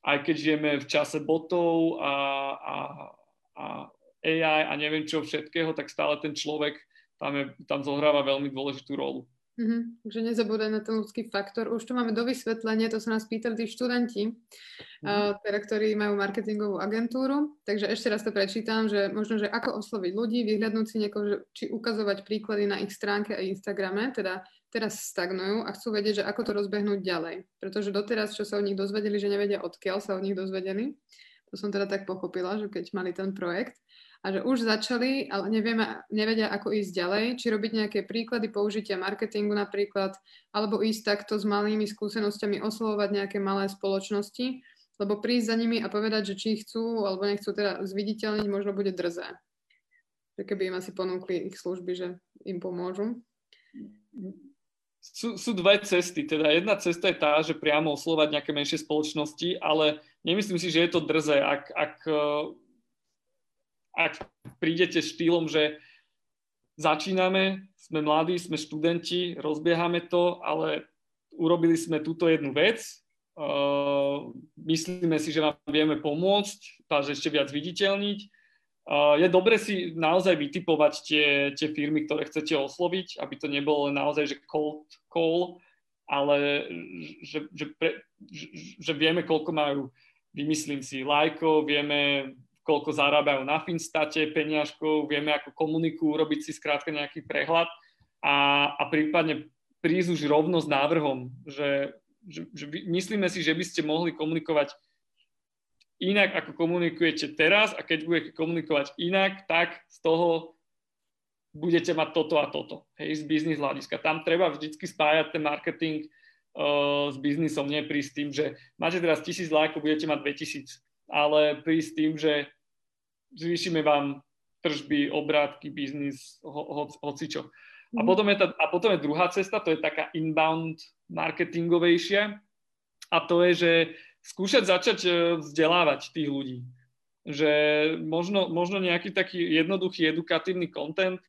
Aj keď žijeme v čase botov a, a, a AI a neviem čo všetkého, tak stále ten človek tam, je, tam zohráva veľmi dôležitú rolu. Mm-hmm. Takže nezabúdaj na ten ľudský faktor. Už tu máme do vysvetlenia, to sa nás pýtali tí študenti, mm. teda, ktorí majú marketingovú agentúru. Takže ešte raz to prečítam, že možno, že ako osloviť ľudí, vyhľadnúť si niekoho, že, či ukazovať príklady na ich stránke a Instagrame, teda teraz stagnujú a chcú vedieť, že ako to rozbehnúť ďalej. Pretože doteraz, čo sa od nich dozvedeli, že nevedia odkiaľ sa od nich dozvedeli, to som teda tak pochopila, že keď mali ten projekt, a že už začali, ale nevieme, nevedia, ako ísť ďalej, či robiť nejaké príklady použitia marketingu napríklad, alebo ísť takto s malými skúsenosťami oslovovať nejaké malé spoločnosti, lebo prísť za nimi a povedať, že či chcú alebo nechcú teda zviditeľniť, možno bude drzé. Že keby im asi ponúkli ich služby, že im pomôžu. Sú, sú dve cesty. Teda jedna cesta je tá, že priamo oslovať nejaké menšie spoločnosti, ale nemyslím si, že je to drze. Ak, ak ak prídete štýlom, že začíname, sme mladí, sme študenti, rozbiehame to, ale urobili sme túto jednu vec, uh, myslíme si, že vám vieme pomôcť, vás ešte viac viditeľniť. Uh, je dobre si naozaj vytipovať tie, tie firmy, ktoré chcete osloviť, aby to nebolo len naozaj, že cold call, ale že, že, pre, že, že vieme, koľko majú, vymyslím si, lajkov, vieme, koľko zarábajú na Finstate peniažkov, vieme, ako komunikujú, robiť si skrátka nejaký prehľad a, a prípadne prísť už rovno s návrhom, že, že, že myslíme si, že by ste mohli komunikovať inak, ako komunikujete teraz a keď budete komunikovať inak, tak z toho budete mať toto a toto, hej, z biznis hľadiska. Tam treba vždycky spájať ten marketing uh, s biznisom, nie prísť tým, že máte teraz tisíc lajkov, budete mať 2000 ale prísť tým, že zvýšime vám tržby, obrátky, biznis, ho, ho, hocičo. A mhm. potom, je tá, a potom je druhá cesta, to je taká inbound marketingovejšia a to je, že skúšať začať e, vzdelávať tých ľudí. Že možno, možno nejaký taký jednoduchý edukatívny content,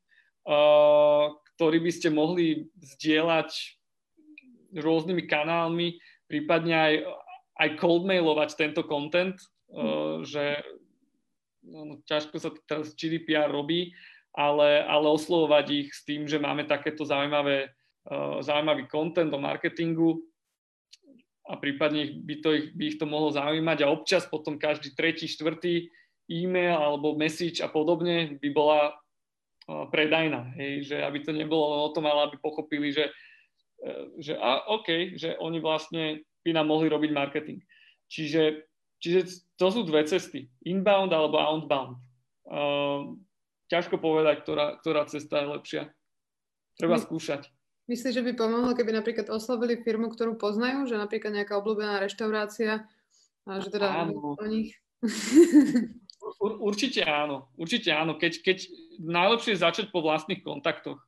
uh, ktorý by ste mohli zdieľať rôznymi kanálmi, prípadne aj, aj cold mailovať tento content, že no, no, ťažko sa teraz GDPR robí, ale, ale oslovovať ich s tým, že máme takéto zaujímavé, uh, zaujímavý content o marketingu a prípadne ich, by, to, by ich to mohlo zaujímať a občas potom každý tretí, štvrtý e-mail alebo message a podobne by bola uh, predajná. Hej, že aby to nebolo o tom, ale aby pochopili, že, že a, OK, že oni vlastne by nám mohli robiť marketing. Čiže Čiže to sú dve cesty. Inbound alebo outbound. Uh, ťažko povedať, ktorá, ktorá cesta je lepšia. Treba My, skúšať. Myslíš, že by pomohlo, keby napríklad oslovili firmu, ktorú poznajú, že napríklad nejaká obľúbená reštaurácia, a že teda áno. o nich... Ur, určite áno, určite áno. Keď, keď najlepšie je začať po vlastných kontaktoch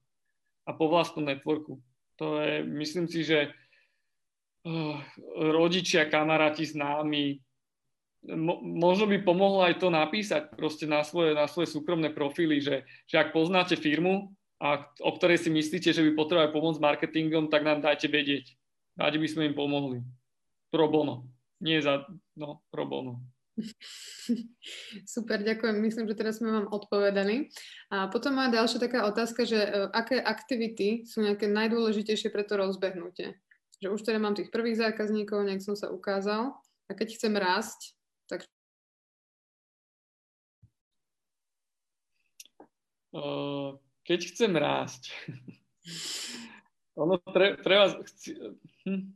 a po vlastnom networku. To je, myslím si, že uh, rodičia, kamaráti, známi, mo, možno by pomohlo aj to napísať proste na svoje, na svoje súkromné profily, že, že ak poznáte firmu, a, o ktorej si myslíte, že by potrebovali pomôcť marketingom, tak nám dajte vedieť. Rádi by sme im pomohli. Pro bono. Nie za, no, pro bono. [laughs] Super, ďakujem. Myslím, že teraz sme vám odpovedali. A potom má ďalšia taká otázka, že uh, aké aktivity sú nejaké najdôležitejšie pre to rozbehnutie? Že už teda mám tých prvých zákazníkov, nech som sa ukázal. A keď chcem rásť, tak keď chcem rásť, [laughs] ono tre, treba... Chci, hm.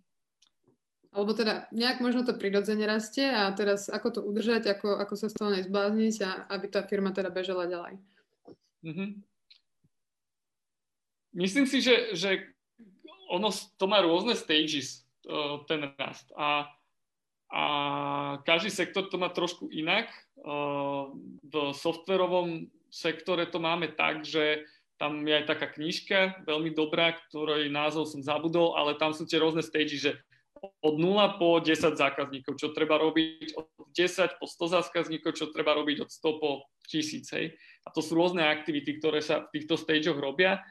Alebo teda nejak možno to prirodzene rastie a teraz ako to udržať, ako, ako sa z toho nezblázniť a aby tá firma teda bežala ďalej. Mm-hmm. Myslím si, že, že ono to má rôzne stages, ten rast. A a každý sektor to má trošku inak. V softverovom sektore to máme tak, že tam je aj taká knižka, veľmi dobrá, ktorej názov som zabudol, ale tam sú tie rôzne stage, že od 0 po 10 zákazníkov, čo treba robiť, od 10 po 100 zákazníkov, čo treba robiť od 100 po 1000. Hej. A to sú rôzne aktivity, ktoré sa v týchto stageoch robia.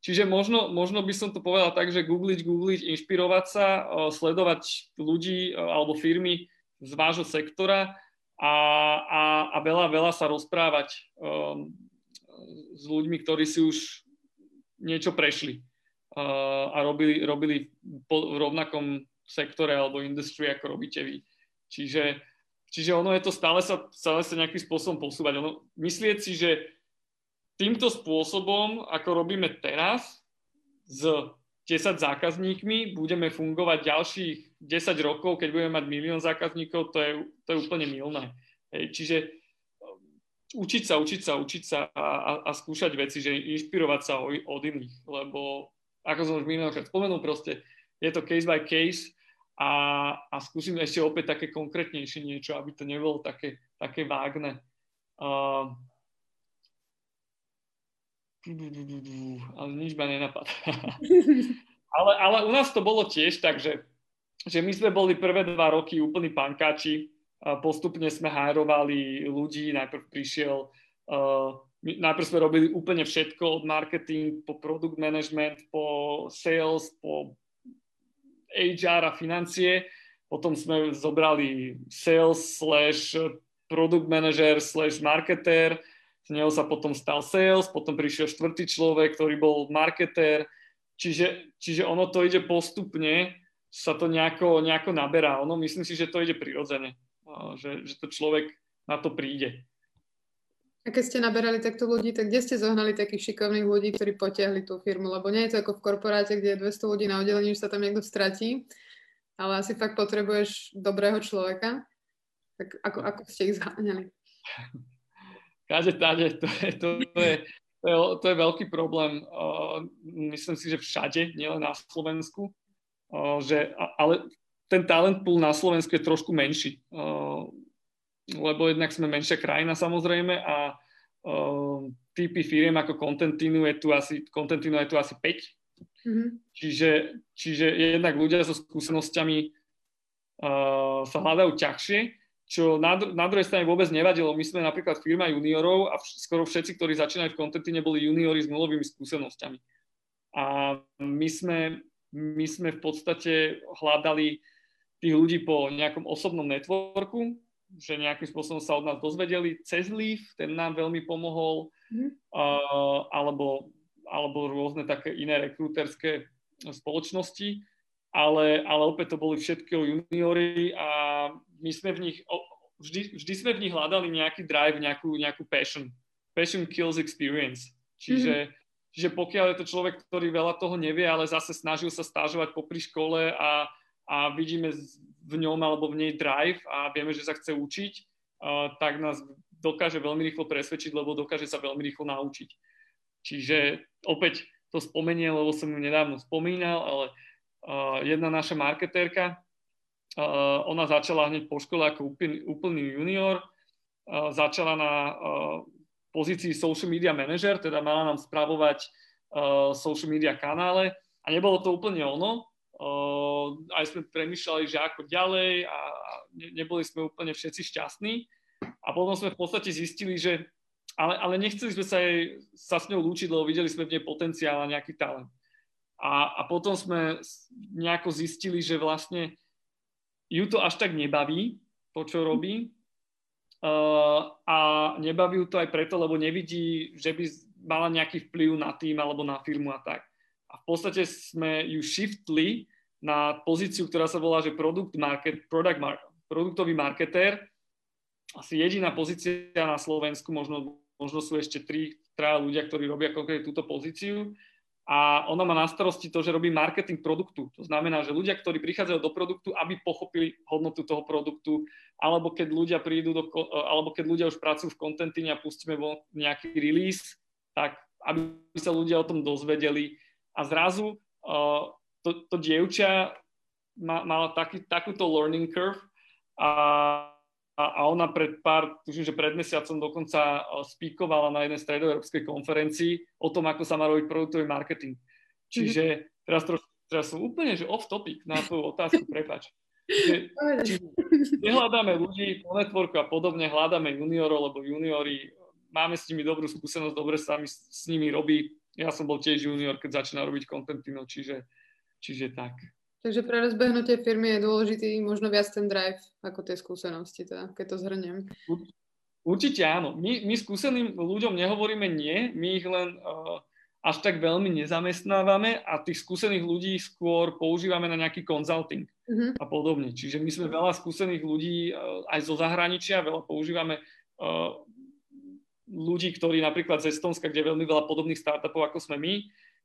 Čiže možno, možno by som to povedal tak, že googliť, googliť, inšpirovať sa, sledovať ľudí alebo firmy z vášho sektora a, a, a veľa, veľa sa rozprávať um, s ľuďmi, ktorí si už niečo prešli uh, a robili, robili po, v rovnakom sektore alebo industrii, ako robíte vy. Čiže, čiže ono je to stále sa, stále sa nejakým spôsobom posúvať. Ono, myslieť si, že týmto spôsobom, ako robíme teraz, s 10 zákazníkmi, budeme fungovať ďalších 10 rokov, keď budeme mať milión zákazníkov, to je, to je úplne milné. Hej, čiže učiť sa, učiť sa, učiť sa a, a, a skúšať veci, že inšpirovať sa od iných, lebo ako som už minulýkrát spomenul, proste je to case by case a, a skúsim ešte opäť také konkrétnejšie niečo, aby to nebolo také, také vágne. Uh, ale nič ma nenapadá. [laughs] ale, ale u nás to bolo tiež tak, že, že my sme boli prvé dva roky úplní pankáči, postupne sme hajrovali ľudí, najprv prišiel, uh, najprv sme robili úplne všetko od marketing po product management, po sales, po HR a financie, potom sme zobrali sales slash product manager slash marketer, z neho sa potom stal sales, potom prišiel štvrtý človek, ktorý bol marketer, čiže, čiže ono to ide postupne, sa to nejako, nejako naberá. Ono myslím si, že to ide prirodzene že, že to človek na to príde. A keď ste naberali takto ľudí, tak kde ste zohnali takých šikovných ľudí, ktorí potiahli tú firmu? Lebo nie je to ako v korporáte, kde je 200 ľudí na oddelení, že sa tam niekto stratí, ale asi fakt potrebuješ dobrého človeka. Tak ako, ako ste ich zháňali? [laughs] Kade, tade, to je, to je, to je, to je veľký problém. Uh, myslím si, že všade, nielen na Slovensku. Uh, že, ale ten talent pool na Slovensku je trošku menší, uh, lebo jednak sme menšia krajina samozrejme a uh, typy firiem ako Contentinu je tu asi, Contentinu je tu asi 5. Mm-hmm. Čiže, čiže jednak ľudia so skúsenosťami uh, sa hľadajú ťažšie, čo na, na druhej strane vôbec nevadilo. My sme napríklad firma juniorov a vš- skoro všetci, ktorí začínajú v Contentine, boli juniori s nulovými skúsenosťami. A my sme, my sme v podstate hľadali tých ľudí po nejakom osobnom networku, že nejakým spôsobom sa od nás dozvedeli cez Leaf, ten nám veľmi pomohol, mm. uh, alebo, alebo rôzne také iné rekrúterské spoločnosti, ale, ale opäť to boli všetky juniori a my sme v nich, vždy, vždy sme v nich hľadali nejaký drive, nejakú, nejakú passion. Passion kills experience. Čiže, mm. čiže pokiaľ je to človek, ktorý veľa toho nevie, ale zase snažil sa stážovať popri škole a a vidíme v ňom alebo v nej drive a vieme, že sa chce učiť, tak nás dokáže veľmi rýchlo presvedčiť, lebo dokáže sa veľmi rýchlo naučiť. Čiže opäť to spomeniem, lebo som ju nedávno spomínal, ale jedna naša marketérka, ona začala hneď po škole ako úplný, úplný junior, začala na pozícii social media manager, teda mala nám spravovať social media kanále a nebolo to úplne ono, Uh, aj sme premyšľali, že ako ďalej a ne, neboli sme úplne všetci šťastní. A potom sme v podstate zistili, že ale, ale nechceli sme sa, jej, sa s ňou lúčiť, lebo videli sme v nej potenciál a nejaký talent. A, a potom sme nejako zistili, že vlastne ju to až tak nebaví, to, čo robí. Uh, a nebaví ju to aj preto, lebo nevidí, že by mala nejaký vplyv na tým alebo na firmu a tak. A v podstate sme ju shiftli na pozíciu, ktorá sa volá, že product market, product mar, produktový marketér. Asi jediná pozícia na Slovensku, možno, možno sú ešte tri, traja ľudia, ktorí robia konkrétne túto pozíciu. A ona má na starosti to, že robí marketing produktu. To znamená, že ľudia, ktorí prichádzajú do produktu, aby pochopili hodnotu toho produktu, alebo keď ľudia prídu do, alebo keď ľudia už pracujú v kontentine a pustíme nejaký release, tak aby sa ľudia o tom dozvedeli, a zrazu uh, to, to dievča ma, mala taký, takúto learning curve a, a, ona pred pár, tužím, že pred mesiacom dokonca uh, spíkovala na jednej stredoeurópskej konferencii o tom, ako sa má robiť produktový marketing. Čiže mm-hmm. teraz, troš, teraz som úplne že off topic na tvoju otázku, prepač. Čiže, čiže nehľadáme ľudí po networku a podobne, hľadáme juniorov, lebo juniori, máme s nimi dobrú skúsenosť, dobre sa mi s nimi robí, ja som bol tiež junior, keď začínal robiť Contentino, čiže, čiže tak. Takže pre rozbehnutie firmy je dôležitý možno viac ten drive ako tie skúsenosti, teda, keď to zhrnem. Určite áno. My, my skúseným ľuďom nehovoríme nie, my ich len uh, až tak veľmi nezamestnávame a tých skúsených ľudí skôr používame na nejaký consulting mm-hmm. a podobne. Čiže my sme veľa skúsených ľudí aj zo zahraničia, veľa používame uh, ľudí, ktorí napríklad z Estonska, kde je veľmi veľa podobných startupov ako sme my,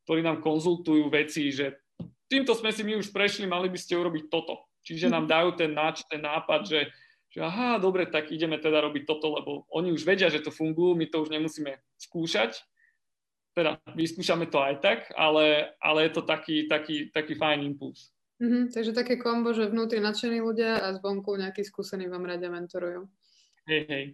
ktorí nám konzultujú veci, že týmto sme si my už prešli, mali by ste urobiť toto. Čiže nám dajú ten náč, ten nápad, že, že aha, dobre, tak ideme teda robiť toto, lebo oni už vedia, že to fungujú, my to už nemusíme skúšať, teda vyskúšame to aj tak, ale, ale je to taký, taký, taký fajn impuls. Mm-hmm, takže také kombo, že vnútri nadšení ľudia a zvonku nejakí skúsení vám radia mentorujú. Hej, hej.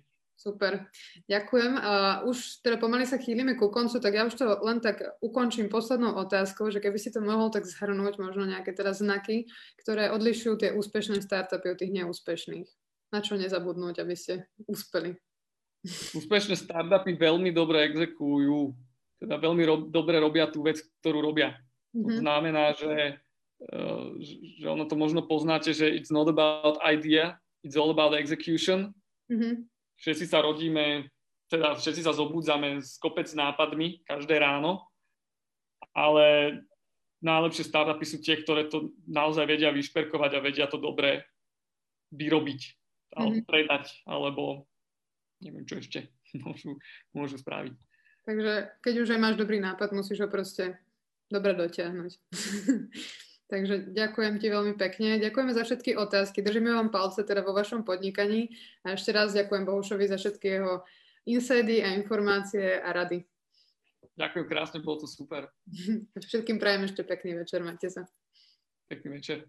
Super, ďakujem. Uh, už teda pomaly sa chýlime ku koncu, tak ja už to len tak ukončím poslednou otázkou, že keby si to mohol tak zhrnúť, možno nejaké teda znaky, ktoré odlišujú tie úspešné startupy od tých neúspešných. Na čo nezabudnúť, aby ste úspeli? Úspešné startupy veľmi dobre exekujú teda veľmi ro- dobre robia tú vec, ktorú robia. Mm-hmm. To mhm. znamená, že, uh, že ono to možno poznáte, že it's not about idea, it's all about execution. Mm-hmm. Všetci sa rodíme, teda všetci sa zobudzame s kopec nápadmi každé ráno, ale najlepšie startupy sú tie, ktoré to naozaj vedia vyšperkovať a vedia to dobre vyrobiť, alebo mm-hmm. predať, alebo neviem, čo ešte [laughs] môžu, môžu spraviť. Takže keď už aj máš dobrý nápad, musíš ho proste dobre dotiahnuť. [laughs] Takže ďakujem ti veľmi pekne. Ďakujeme za všetky otázky. Držíme vám palce teda vo vašom podnikaní. A ešte raz ďakujem Bohušovi za všetky jeho insedy a informácie a rady. Ďakujem krásne, bolo to super. [laughs] Všetkým prajem ešte pekný večer. Majte sa. Pekný večer.